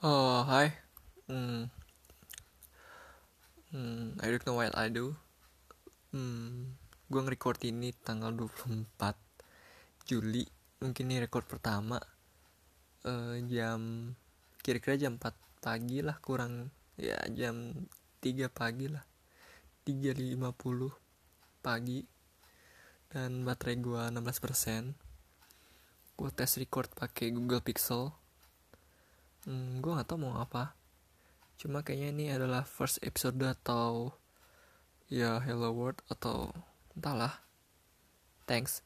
Oh, hai. Hmm, hmm, I don't know what I do. Hmm, gue nge-record ini tanggal 24 Juli. Mungkin ini record pertama. Eh, jam kira-kira jam 4 pagi lah kurang ya jam 3 pagi lah. 3.50 pagi. Dan baterai gue 16%. Gue tes record pakai Google Pixel. Hmm, gue gak tau mau apa. Cuma kayaknya ini adalah first episode atau ya Hello World atau entahlah. Thanks.